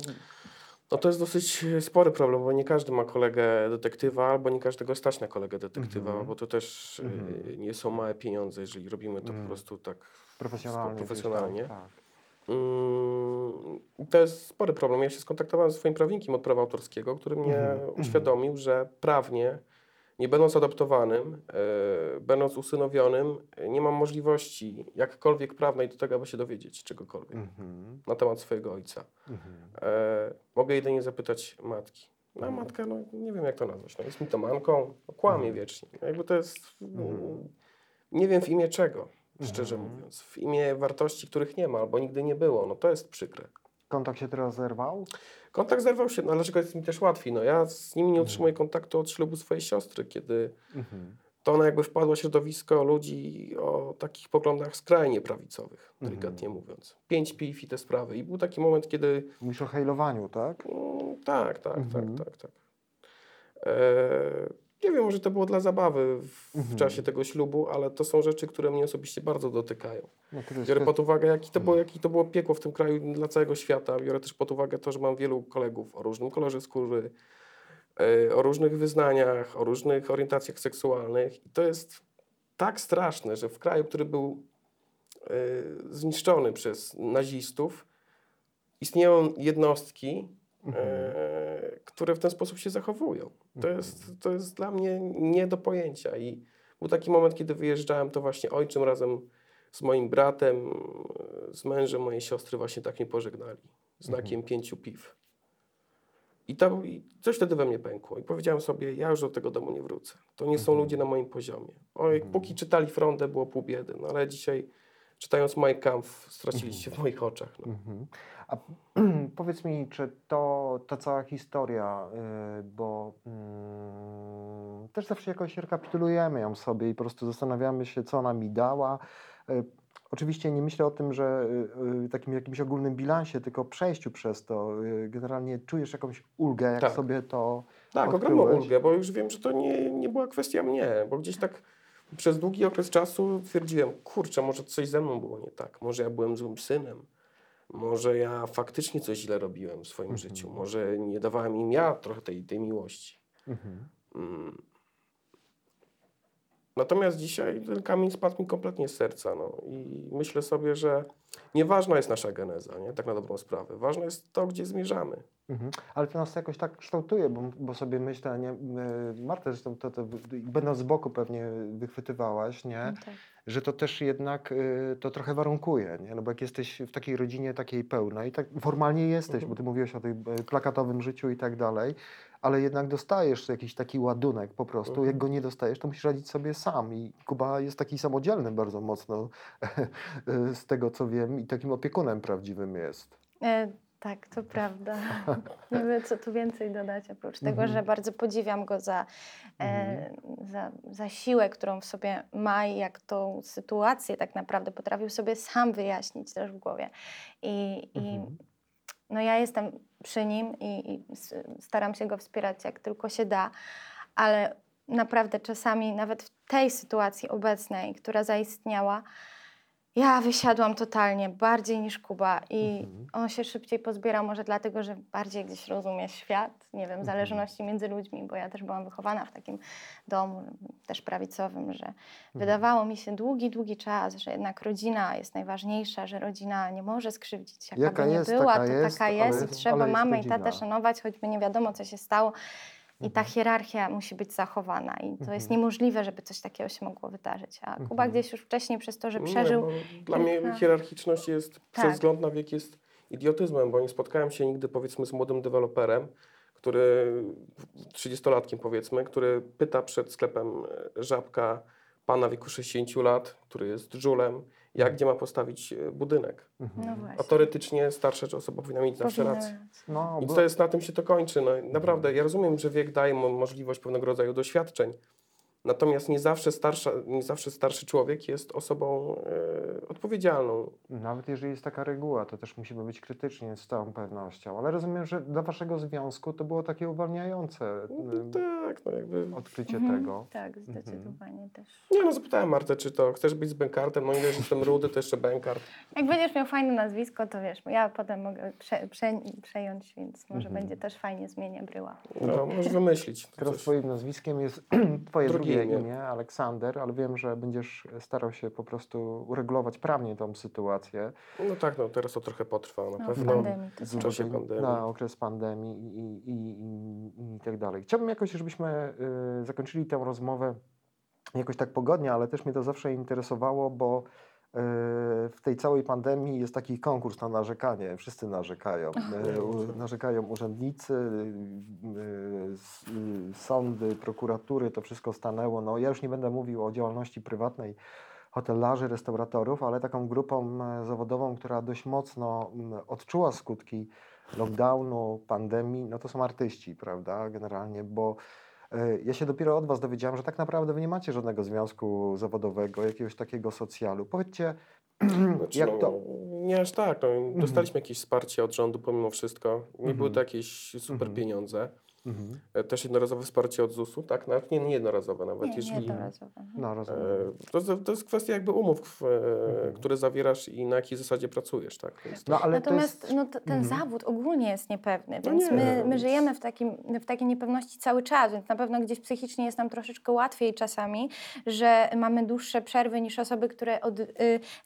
No to jest dosyć spory problem, bo nie każdy ma kolegę detektywa, albo nie każdego stać na kolegę detektywa, Mhm. bo to też y, Mhm. nie są małe pieniądze, jeżeli robimy to Mhm. po prostu tak. profesjonalnie. profesjonalnie. Tak. Mm, to jest spory problem. Ja się skontaktowałem ze swoim prawnikiem od prawa autorskiego, który mnie Mhm. uświadomił, że prawnie, nie będąc adoptowanym, e, będąc usynowionym, nie mam możliwości jakkolwiek prawnej do tego, aby się dowiedzieć czegokolwiek Mhm. na temat swojego ojca. Mhm. E, mogę jedynie zapytać matki. No a Mhm. matka, no nie wiem jak to nazwać, no, jest mitomanką, no, kłamie Mhm. wiecznie. Jakby to jest, Mhm. mm, nie wiem w imię czego, szczerze Mhm. mówiąc. W imię wartości, których nie ma albo nigdy nie było, no to jest przykre. Kontakt się teraz zerwał? Kontakt zerwał się, no dlaczego jest mi też łatwiej? No ja z nimi nie Mhm. utrzymuję kontaktu od ślubu swojej siostry, kiedy Mhm. to ona jakby wpadła w środowisko ludzi o takich poglądach skrajnie prawicowych, Mhm. delikatnie mówiąc. Pięć piw i te sprawy. I był taki moment, kiedy Mówisz o hejlowaniu, tak? Mm, tak, tak, Mhm. tak, tak, tak. E, nie wiem, może to było dla zabawy w, Mhm. czasie tego ślubu, ale to są rzeczy, które mnie osobiście bardzo dotykają. No, Biorę pod uwagę, jaki to, było, Mhm. jaki to było piekło w tym kraju dla całego świata. Biorę też pod uwagę to, że mam wielu kolegów o różnym kolorze skóry, e, o różnych wyznaniach, o różnych orientacjach seksualnych. I to jest tak straszne, że w kraju, który był e, zniszczony przez nazistów, istnieją jednostki, Mhm. e, które w ten sposób się zachowują. To Mhm. jest, to jest dla mnie nie do pojęcia. I był taki moment, kiedy wyjeżdżałem, to właśnie ojczym razem z moim bratem, z mężem mojej siostry właśnie tak mnie pożegnali. Znakiem pięciu piw. I, tam, I coś wtedy we mnie pękło. I powiedziałem sobie, ja już do tego domu nie wrócę. To nie są Mhm. ludzie na moim poziomie. Oj, Mhm. póki czytali Frondę, było pół biedy. No ale dzisiaj, czytając Mein Kampf, straciliście w moich oczach. No. A <clears throat> powiedz mi, czy to, ta cała historia, y, bo mm, też zawsze jakoś rekapitulujemy ją sobie i po prostu zastanawiamy się, co ona mi dała. Y, Oczywiście nie myślę o tym, że y, takim jakimś ogólnym bilansie, tylko przejściu przez to. Generalnie czujesz jakąś ulgę, jak Tak. sobie to Tak, ogromną ulgę, bo już wiem, że to nie, nie była kwestia mnie, bo gdzieś tak przez długi okres czasu twierdziłem, kurczę, może coś ze mną było nie tak, może ja byłem złym synem, może ja faktycznie coś źle robiłem w swoim Mhm. życiu, może nie dawałem im ja trochę tej, tej miłości. Mhm. Mm. Natomiast dzisiaj ten kamień spadł mi kompletnie z serca. No. I myślę sobie, że nieważna jest nasza geneza, nie? tak na dobrą sprawę. Ważne jest to, gdzie zmierzamy. Mhm. Ale to nas jakoś tak kształtuje, bo, bo sobie myślę, nie, y, Marta zresztą to, to będąc z boku pewnie wychwytywałaś, nie? Tak. że to też jednak y, to trochę warunkuje, nie? No bo jak jesteś w takiej rodzinie takiej pełnej, tak formalnie jesteś, Mhm. bo ty mówiłeś o tym y, plakatowym życiu i tak dalej, ale jednak dostajesz jakiś taki ładunek po prostu. Mhm. Jak go nie dostajesz, to musisz radzić sobie sam. I Kuba jest taki samodzielny bardzo mocno, <laughs> z tego co wiem, i takim opiekunem prawdziwym jest. E, tak, to prawda. <laughs> Nie wiem, co tu więcej dodać, oprócz tego, Mhm. że bardzo podziwiam go za, e, za, za siłę, którą w sobie ma i jak tą sytuację tak naprawdę potrafił sobie sam wyjaśnić też w głowie. I, i Mhm. no ja jestem przy nim i, i staram się go wspierać jak tylko się da, ale naprawdę czasami nawet w tej sytuacji obecnej, która zaistniała, ja wysiadłam totalnie, bardziej niż Kuba i Mhm. on się szybciej pozbierał, może dlatego, że bardziej gdzieś rozumie świat, nie wiem, Mhm. zależności między ludźmi, bo ja też byłam wychowana w takim domu, też prawicowym, że Mhm. wydawało mi się długi, długi czas, że jednak rodzina jest najważniejsza, że rodzina nie może skrzywdzić, jaka, Jaka by nie jest, była, taka to jest, taka jest i trzeba mamę i tatę szanować, choćby nie wiadomo, co się stało. I ta Mhm. hierarchia musi być zachowana i to jest Mhm. niemożliwe, żeby coś takiego się mogło wydarzyć. A Kuba Mhm. gdzieś już wcześniej przez to, że Nie, przeżył... bo dla mnie hierarchiczność jest, Tak. przez wzgląd na wiek jest idiotyzmem, bo nie spotkałem się nigdy powiedzmy z młodym deweloperem, który, 30-latkiem powiedzmy, który pyta przed sklepem e, żabka pana wieku 60 lat, który jest żulem, jak gdzie ma postawić e, budynek. Mhm. No właśnie. A teoretycznie starsza osoba powinna mieć zawsze rację. No, I to jest, na tym się to kończy. No, naprawdę, ja rozumiem, że wiek daje mu możliwość pewnego rodzaju doświadczeń. Natomiast nie zawsze, starsza, nie zawsze starszy człowiek jest osobą e, odpowiedzialną. Nawet jeżeli jest taka reguła, to też musimy być krytyczni z całą pewnością. Ale rozumiem, że dla waszego związku to było takie uwalniające No, y, tak, no jakby... odkrycie Mhm. tego. Tak, zdecydowanie też. Nie no, zapytałem Martę, czy to chcesz być z Bękartem? No ile, że jestem rudy, to jeszcze Bękart. Jak będziesz miał fajne nazwisko, to wiesz, ja potem mogę prze, prze, przejąć, więc może Mhm. będzie też fajnie zmienię bryła. No, możesz wymyślić. Teraz coś. twoim nazwiskiem jest <clears throat> twoje drugie imię. imię, Aleksander, ale wiem, że będziesz starał się po prostu uregulować prawnie tą sytuację. No tak, no teraz to trochę potrwa na No, w pewno. pandemii to z czasie pandemii. Na okres pandemii i, i, i, i tak dalej. Chciałbym jakoś, żebyśmy y, zakończyli tę rozmowę jakoś tak pogodnie, ale też mnie to zawsze interesowało, bo y, w tej całej pandemii jest taki konkurs na narzekanie. Wszyscy narzekają. U- narzekają urzędnicy, s- y, sądy, prokuratury, to wszystko stanęło. No, ja już nie będę mówił o działalności prywatnej hotelarzy, restauratorów, ale taką grupą e, zawodową, która dość mocno odczuła skutki lockdownu, pandemii, no to są artyści, prawda, generalnie, bo e, ja się dopiero od Was dowiedziałem, że tak naprawdę Wy nie macie żadnego związku zawodowego, jakiegoś takiego socjalu. Powiedzcie, <clears throat> Znaczy, jak no, to? Nie aż tak. No, dostaliśmy jakieś wsparcie od rządu pomimo wszystko. Nie były to Mhm. jakieś super Mhm. pieniądze. Mhm. E, Też jednorazowe wsparcie od ZUS-u, tak? Nawet nie, nie jednorazowe, nawet Nie, jeżeli... jednorazowe. No, rozumiem. E, To, jest- to jest kwestia jakby umów, e, Mhm. które zawierasz i na jakiej zasadzie pracujesz, tak? Więc No, ale Natomiast to jest... no, ten Mhm. zawód ogólnie jest niepewny, No więc nie, my, no my więc- żyjemy w, takim, w takiej niepewności cały czas, więc na pewno gdzieś psychicznie jest nam troszeczkę łatwiej czasami, że mamy dłuższe przerwy niż osoby, które od y,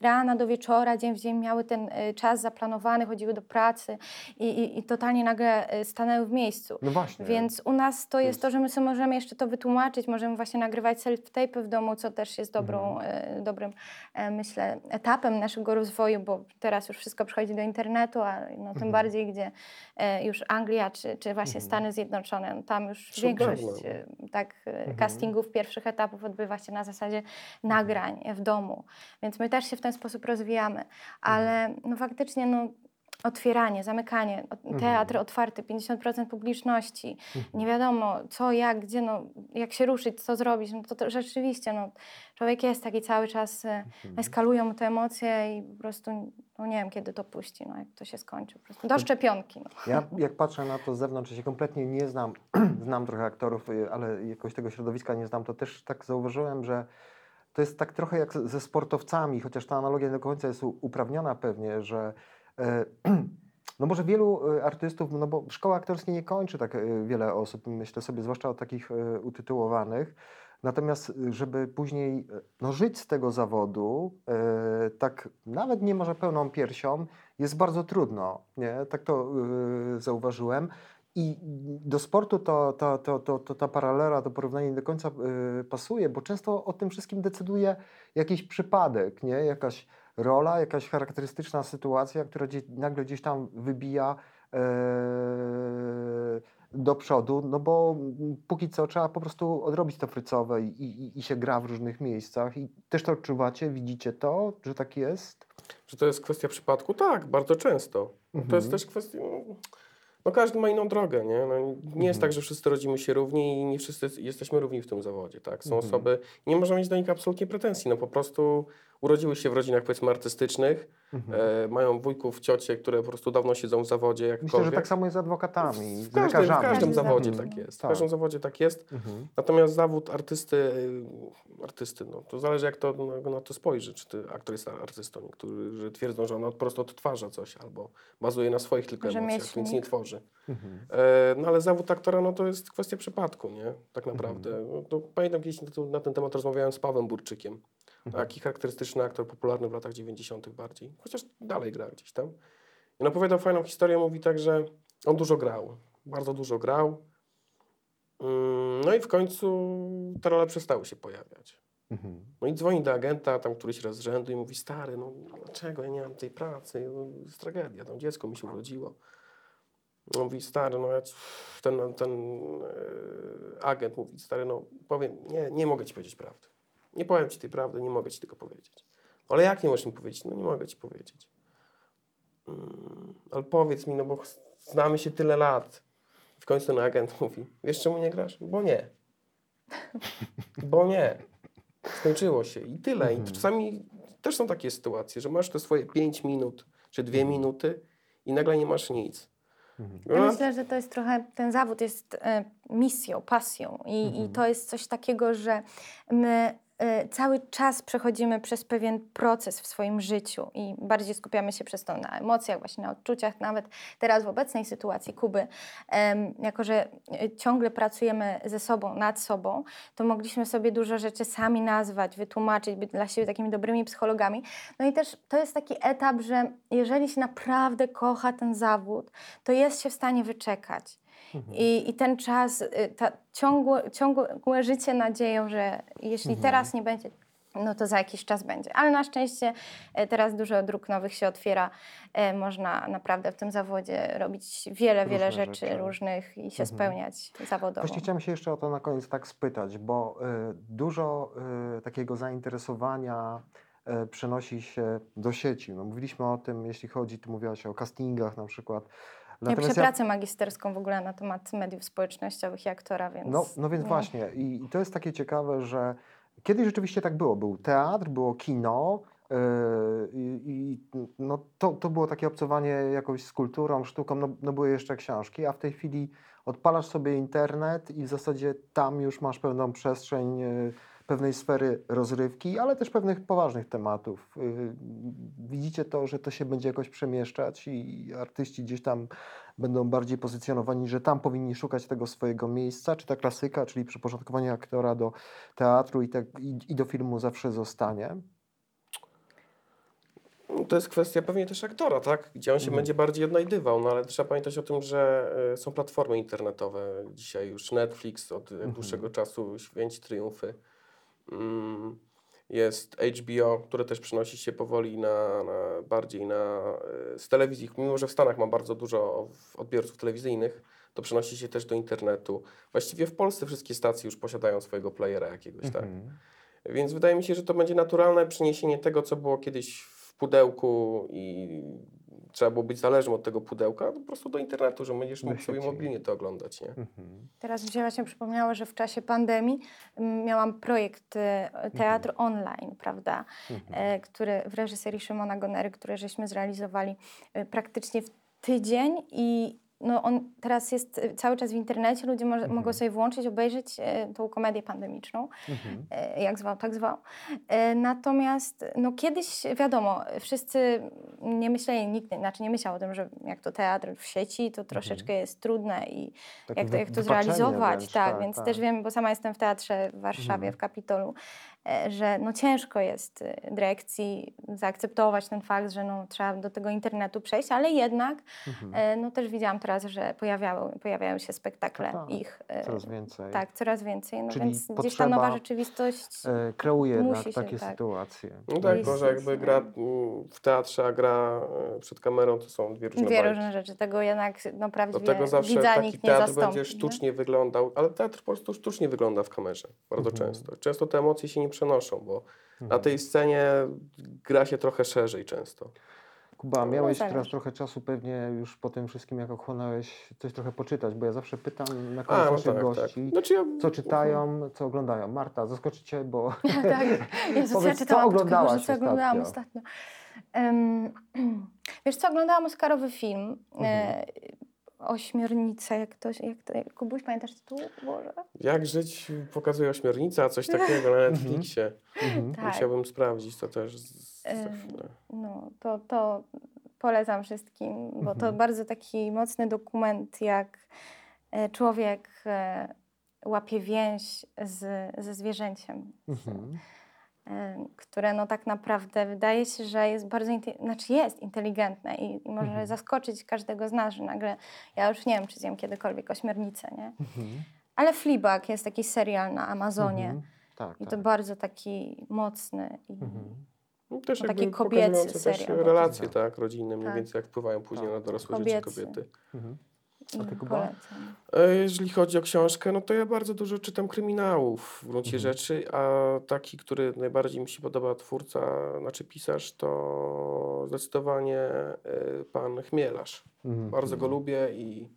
rana do wieczora, dzień w dzień miały ten y, czas zaplanowany, chodziły do pracy i, i, i totalnie nagle y, stanęły w miejscu. No właśnie. Więc u nas to jest to, że my sobie możemy jeszcze to wytłumaczyć, możemy właśnie nagrywać self-tape w domu, co też jest dobrą, Mhm. e, dobrym, e, myślę, etapem naszego rozwoju, bo teraz już wszystko przychodzi do internetu, a no, tym Mhm. bardziej, gdzie e, już Anglia czy, czy właśnie Mhm. Stany Zjednoczone, no, tam już Super, większość e, tak, Mhm. castingów pierwszych etapów odbywa się na zasadzie nagrań w domu, więc my też się w ten sposób rozwijamy, ale no, faktycznie no, otwieranie, zamykanie, o- Mhm. teatr otwarty, 50% publiczności, Mhm. nie wiadomo co, jak, gdzie, no, jak się ruszyć, co zrobić, no to, to rzeczywiście no, człowiek jest taki cały czas, e, Mhm. eskalują mu te emocje i po prostu, no nie wiem kiedy to puści, no jak to się skończy, po prostu do szczepionki. No. Ja jak patrzę na to z zewnątrz, ja się kompletnie nie znam, <clears throat> znam trochę aktorów, y, ale jakoś tego środowiska nie znam, to też tak zauważyłem, że to jest tak trochę jak ze sportowcami, chociaż ta analogia nie do końca jest uprawniona pewnie, że <clears throat> no może wielu e, artystów, no bo szkoły aktorskie nie kończy tak e, wiele osób, myślę sobie, zwłaszcza od takich e, utytułowanych. Natomiast, żeby później e, no, żyć z tego zawodu, e, tak nawet nie może pełną piersią, jest bardzo trudno. Nie? Tak to y, zauważyłem. I do sportu to, to, to, to, to ta paralela, to porównanie nie do końca y, pasuje, bo często o tym wszystkim decyduje jakiś przypadek, nie? jakaś rola, jakaś charakterystyczna sytuacja, która gdzieś, nagle gdzieś tam wybija e, do przodu, no bo póki co trzeba po prostu odrobić to frycowe i, i, i się gra w różnych miejscach. I też to odczuwacie, widzicie to, że tak jest? Czy to jest kwestia przypadku? Tak, bardzo często. To jest Mhm. też kwestia. no, No każdy ma inną drogę, nie? No, nie jest Mhm. tak, że wszyscy rodzimy się równi i nie wszyscy jesteśmy równi w tym zawodzie, tak? Są Mhm. osoby, nie można mieć do nich absolutnie pretensji, no po prostu urodziły się w rodzinach powiedzmy artystycznych, Mhm. e, mają wujków, ciocie, które po prostu dawno siedzą w zawodzie jakkolwiek. Myślę, że tak samo jest z adwokatami, w z każdym, w lekarzami. każdym Każdy zawodzie zawód. tak jest. W Tak. każdym zawodzie tak jest. Mhm. Natomiast zawód artysty, artysty, no to zależy jak to na, na to spojrzy, czy ty aktor jest artystą. Niektórzy twierdzą, że on po prostu odtwarza coś albo bazuje na swoich tylko emocjach, Rzemieślnik. więc nie tworzy. Mhm. E, no ale zawód aktora, no to jest kwestia przypadku, nie? Tak Mhm. naprawdę. No, to pamiętam kiedyś na ten temat rozmawiałem z Pawłem Burczykiem. Mhm. Taki charakterystyczny aktor, popularny w latach 90. bardziej. Chociaż dalej gra gdzieś tam. I on opowiadał fajną historię, mówi tak, że on dużo grał. Bardzo dużo grał. Mm, No i w końcu te role przestały się pojawiać. Mhm. No i dzwoni do agenta tam któryś raz z rzędu i mówi, stary, no dlaczego ja nie mam tej pracy? No, jest tragedia, tam dziecko mi się urodziło. No, mówi, stary, no ja ten, ten e, agent mówi, stary, no powiem, nie, nie mogę ci powiedzieć prawdy. Nie powiem ci tej prawdy, nie mogę ci tego powiedzieć. Ale jak nie możesz mi powiedzieć? No nie mogę ci powiedzieć. Mm, ale powiedz mi, no bo znamy się tyle lat. W końcu ten agent <laughs> mówi, wiesz czemu nie grasz? Bo nie. Bo nie. Skończyło się i tyle. Mhm. I czasami też są takie sytuacje, że masz te swoje 5 minut czy 2 Mhm. minuty i nagle nie masz nic. Mhm. Ja No, myślę, że to jest trochę, ten zawód jest e, misją, pasją i, i Mhm. to jest coś takiego, że my cały czas przechodzimy przez pewien proces w swoim życiu i bardziej skupiamy się przez to na emocjach, właśnie na odczuciach. Nawet teraz w obecnej sytuacji Kuby, jako że e, ciągle pracujemy ze sobą, nad sobą, to mogliśmy sobie dużo rzeczy sami nazwać, wytłumaczyć, być dla siebie takimi dobrymi psychologami. No i też to jest taki etap, że jeżeli się naprawdę kocha ten zawód, to jest się w stanie wyczekać. Mhm. I, I ten czas, y, ta ciągłe, ciągłe życie nadzieją, że jeśli Mhm. teraz nie będzie, no to za jakiś czas będzie. Ale na szczęście e, teraz dużo dróg nowych się otwiera. E, Można naprawdę w tym zawodzie robić wiele, wiele Różne rzeczy, rzeczy. różnych i się Mhm. spełniać zawodowo. Właśnie chciałem się jeszcze o to na koniec tak spytać, bo y, dużo y, takiego zainteresowania y, przenosi się do sieci. No, mówiliśmy o tym, jeśli chodzi, tu mówiłaś o castingach na przykład. Ja piszę pracę magisterską w ogóle na temat mediów społecznościowych i aktora, więc... No, no więc nie. właśnie. I, I to jest takie ciekawe, że kiedyś rzeczywiście tak było. Był teatr, było kino. yy, I no, to, to było takie obcowanie jakoś z kulturą, sztuką, no, no były jeszcze książki, a w tej chwili odpalasz sobie internet i w zasadzie tam już masz pełną przestrzeń yy, pewnej sfery rozrywki, ale też pewnych poważnych tematów. Yy, Widzicie to, że to się będzie jakoś przemieszczać i artyści gdzieś tam będą bardziej pozycjonowani, że tam powinni szukać tego swojego miejsca, czy ta klasyka, czyli przyporządkowanie aktora do teatru i, tak, i, i do filmu zawsze zostanie. To jest kwestia pewnie też aktora, tak? Gdzie on się Mhm. będzie bardziej odnajdywał, no ale trzeba pamiętać o tym, że e, są platformy internetowe. Dzisiaj już Netflix od e, Mhm. dłuższego czasu święci triumfy. Mm, Jest HBO, które też przenosi się powoli na, na bardziej na, e, z telewizji. Mimo, że w Stanach ma bardzo dużo odbiorców telewizyjnych, to przenosi się też do internetu. Właściwie w Polsce wszystkie stacje już posiadają swojego playera jakiegoś, tak? Mhm. Więc wydaje mi się, że to będzie naturalne przeniesienie tego, co było kiedyś w pudełku i trzeba było być zależnym od tego pudełka, po prostu do internetu, że będziesz mógł sobie sieci. mobilnie to oglądać, nie? Mhm. Teraz mi się właśnie przypomniało, że w czasie pandemii mm, miałam projekt e, Teatr Online, prawda, Mhm. e, który w reżyserii Szymona Gonery, który żeśmy zrealizowali e, praktycznie w tydzień i no on teraz jest e, cały czas w internecie, ludzie mo- Mhm. mogą sobie włączyć, obejrzeć e, tą komedię pandemiczną, Mhm. e, jak zwał, tak zwał. E, Natomiast no kiedyś, wiadomo, wszyscy nie myśleli, nikt znaczy nie myślał o tym, że jak to teatr w sieci, to troszeczkę jest trudne i Takie jak to, jak to zrealizować, wręcz, tak, więc też wiem, bo sama jestem w teatrze w Warszawie, Mhm. w Kapitolu, że no ciężko jest e, dyrekcji zaakceptować ten fakt, że no, trzeba do tego internetu przejść, ale jednak Mhm. e, no też widziałam teraz, że pojawiały, pojawiają się spektakle Tak, ich. e, Coraz więcej. Tak, coraz więcej, no Czyli więc gdzieś ta nowa rzeczywistość E, kreuje jednak musi się, takie tak. sytuacje. No tak, Jest- może jakby gra mm, w teatrze, a gra e, przed kamerą, to są dwie różne dwie różne rzeczy, tego jednak no, Do prawdziwie tego zawsze widza taki nikt nie teatr zastąpi. będzie nie? sztucznie wyglądał, ale teatr po prostu sztucznie wygląda w kamerze bardzo Mhm. często. Często te emocje się nie przenoszą, bo na Mhm. tej scenie gra się trochę szerzej często. Kuba, No, miałeś zależy. teraz trochę czasu pewnie już po tym wszystkim, jak ochłonąłeś, coś trochę poczytać, bo ja zawsze pytam na koniec no naszych tak, tak. gości, Znaczy ja, co czytają, co oglądają. Marta, zaskoczycie, bo <laughs> tak. Jezus, <laughs> Powiedz, ja co czytałam, tylko oglądałaś co oglądałam ostatnio? ostatnio. Em, <clears throat> wiesz co, oglądałam Oscarowy film. Mhm. Ośmiornica, jak to, jak to Kubuś, pamiętasz tytuł? Boże. Jak żyć pokazuje ośmiornica, coś takiego na <laughs> Netflixie. Mhm. Tak. Musiałbym sprawdzić to też. Z, Em, za chwilę. No, to, to polecam wszystkim, bo to Mhm. bardzo taki mocny dokument, jak e, człowiek e, łapie więź z, ze zwierzęciem. Mhm. e, które no tak naprawdę wydaje się, że jest bardzo, znaczy jest inteligentne i, i może Mhm. zaskoczyć każdego z nas, że nagle, ja już nie wiem, czy zjem kiedykolwiek ośmiornicę, nie? Mhm. Ale Fleabag jest taki serial na Amazonie Mhm. Tak, i to tak. bardzo taki mocny i Mhm. No, też to taki kobiecy serial. relacje Tak. tak, rodzinne, mniej Tak. więcej jak wpływają później Tak. na dorosłe Kobiecy. życie kobiety. Mhm. A ty, Kuba? polecam. E, Jeżeli chodzi o książkę, no to ja bardzo dużo czytam kryminałów w gruncie Mhm. rzeczy, a taki, który najbardziej mi się podoba twórca, znaczy pisarz, to zdecydowanie e, pan Chmielarz. Mhm. Bardzo go lubię i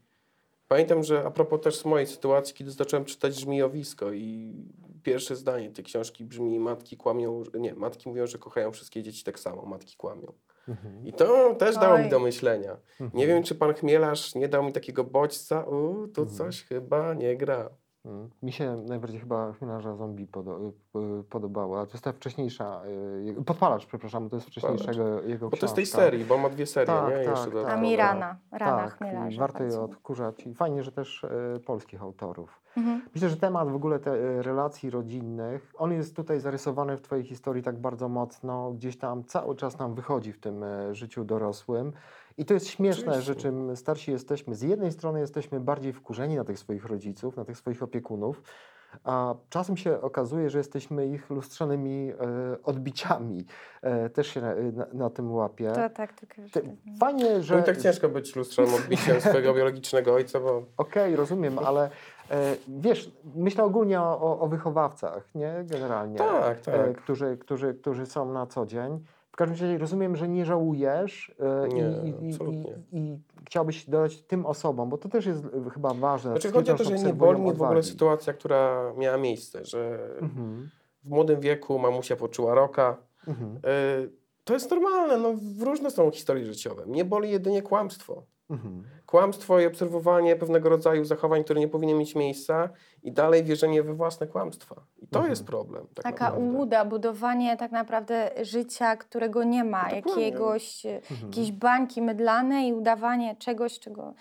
Pamiętam, że a propos też z mojej sytuacji, kiedy zacząłem czytać Żmijowisko i pierwsze zdanie tej książki brzmi matki kłamią, nie, matki mówią, że kochają wszystkie dzieci tak samo, matki kłamią. Mhm. I to też dało mi Oj. do myślenia. Nie wiem, czy pan Chmielarz nie dał mi takiego bodźca, u, tu Mhm. coś chyba nie gra. Mi się najbardziej chyba Chmielarza Zombie podo y, podobało, ale to jest ta wcześniejsza, y, Podpalacz, przepraszam, to jest wcześniejszego jego Bo to jest tej książka. serii, bo ma dwie serie, Tak, nie? tak, Jeszcze tak. mi rana, rana Tak, chmielarza. warto je odkurzać i fajnie, że też y, polskich autorów. Mhm. Myślę, że temat w ogóle te relacji rodzinnych, on jest tutaj zarysowany w Twojej historii tak bardzo mocno, gdzieś tam cały czas nam wychodzi w tym y, życiu dorosłym. I to jest śmieszne, że Oczywiście. czym starsi jesteśmy, z jednej strony jesteśmy bardziej wkurzeni na tych swoich rodziców, na tych swoich opiekunów, a czasem się okazuje, że jesteśmy ich lustrzanymi e, odbiciami. E, też się na, na, na tym łapię. To tak, tylko że... Te, fajnie, No że... i tak ciężko być lustrzanym odbiciem swojego biologicznego ojca, bo <laughs> Okej, rozumiem, ale e, wiesz, myślę ogólnie o, o, o wychowawcach, nie? Generalnie. Tak, tak. E, którzy, którzy, którzy są na co dzień. W każdym razie rozumiem, że nie żałujesz e, Nie, i, i, i, chciałbyś dodać tym osobom, bo to też jest e, chyba ważne. Znaczy chodzi o to, że nie boli mnie w ogóle sytuacja, która miała miejsce, że Mhm, w młodym wieku mamusia poczuła roka. mhm, Y, To jest normalne, no różne są historie życiowe. Mnie boli jedynie kłamstwo. mhm. Kłamstwo i obserwowanie pewnego rodzaju zachowań, które nie powinny mieć miejsca i dalej wierzenie we własne kłamstwa. To Mhm. jest problem. Tak Taka naprawdę. ułuda, budowanie tak naprawdę życia, którego nie ma, Dokładnie. jakiegoś, Mhm. jakiejś bańki mydlane i udawanie czegoś, czego...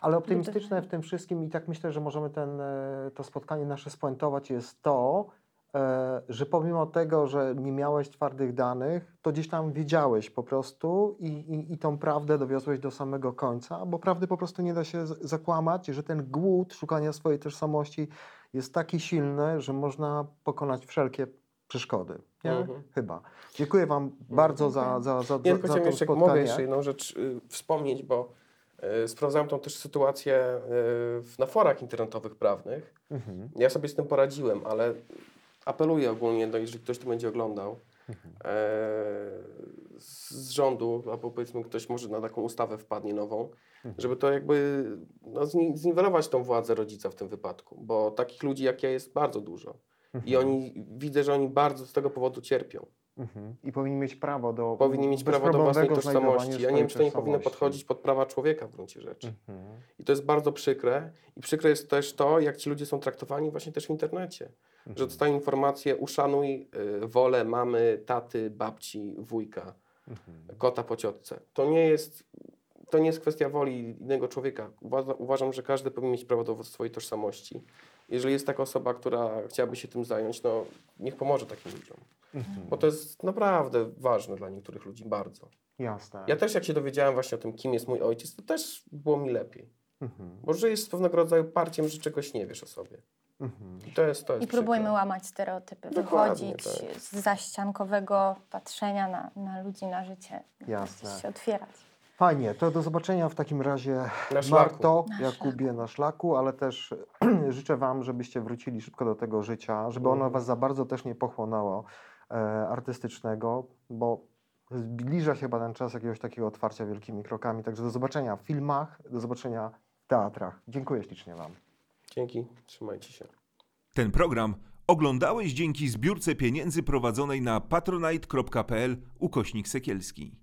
Ale optymistyczne w tym wszystkim i tak myślę, że możemy ten, e, to spotkanie nasze spuentować jest to, e, że pomimo tego, że nie miałeś twardych danych, to gdzieś tam wiedziałeś po prostu i, i, i tą prawdę dowiozłeś do samego końca, bo prawdy po prostu nie da się zakłamać, że ten głód szukania swojej tożsamości jest taki silny, że można pokonać wszelkie przeszkody. Nie? Mhm. Chyba. Dziękuję Wam bardzo za, Dziękuję. za, za, Nie, za, za to jeszcze, spotkanie. mogę jeszcze jedną rzecz y, wspomnieć, bo y, sprawdzałem tą też sytuację y, na forach internetowych prawnych. Mhm. Ja sobie z tym poradziłem, ale apeluję ogólnie, do, jeżeli ktoś to będzie oglądał, Mhm. e, z rządu, albo powiedzmy ktoś może na taką ustawę wpadnie nową, Mhm. Żeby to jakby no, zni- zniwelować tą władzę rodzica w tym wypadku, bo takich ludzi jak ja jest bardzo dużo. I Mhm. oni, widzę, że oni bardzo z tego powodu cierpią. Mhm. I powinni mieć prawo do Powinni mieć prawo do własnej tożsamości. Ja nie wiem, czy to nie powinno podchodzić pod prawa człowieka w gruncie rzeczy. Mhm. I to jest bardzo przykre. I przykre jest też to, jak ci ludzie są traktowani właśnie też w internecie. Że Mhm. dostają informację, uszanuj y, wolę mamy, taty, babci, wujka, Mhm. kota po ciotce. To nie jest, to nie jest kwestia woli innego człowieka. Uważa, uważam, że każdy powinien mieć prawo do swojej tożsamości. Jeżeli jest taka osoba, która chciałaby się tym zająć, no niech pomoże takim ludziom. Mhm. Bo to jest naprawdę ważne dla niektórych ludzi, bardzo. Jasne. Ja też jak się dowiedziałem właśnie o tym, kim jest mój ojciec, to też było mi lepiej. Mhm. Bo żyjesz z pewnego rodzaju parciem, że czegoś nie wiesz o sobie. Mhm. I to jest to. Jest I próbujmy przykre. łamać stereotypy, Dokładnie, wychodzić tak. z zaściankowego patrzenia na, na ludzi, na życie. Jasne. Się otwierać. Fajnie, to do zobaczenia w takim razie Na szlaku. Marto, Na Jakubie na szlaku, ale też <clears throat> życzę Wam, żebyście wrócili szybko do tego życia, żeby ono Mhm. Was za bardzo też nie pochłonęło e, artystycznego, bo zbliża się chyba ten czas jakiegoś takiego otwarcia wielkimi krokami. Także do zobaczenia w filmach, do zobaczenia w teatrach. Dziękuję ślicznie Wam. Dzięki, trzymajcie się. Ten program oglądałeś dzięki zbiórce pieniędzy prowadzonej na patronite.pl ukośnik sekielski.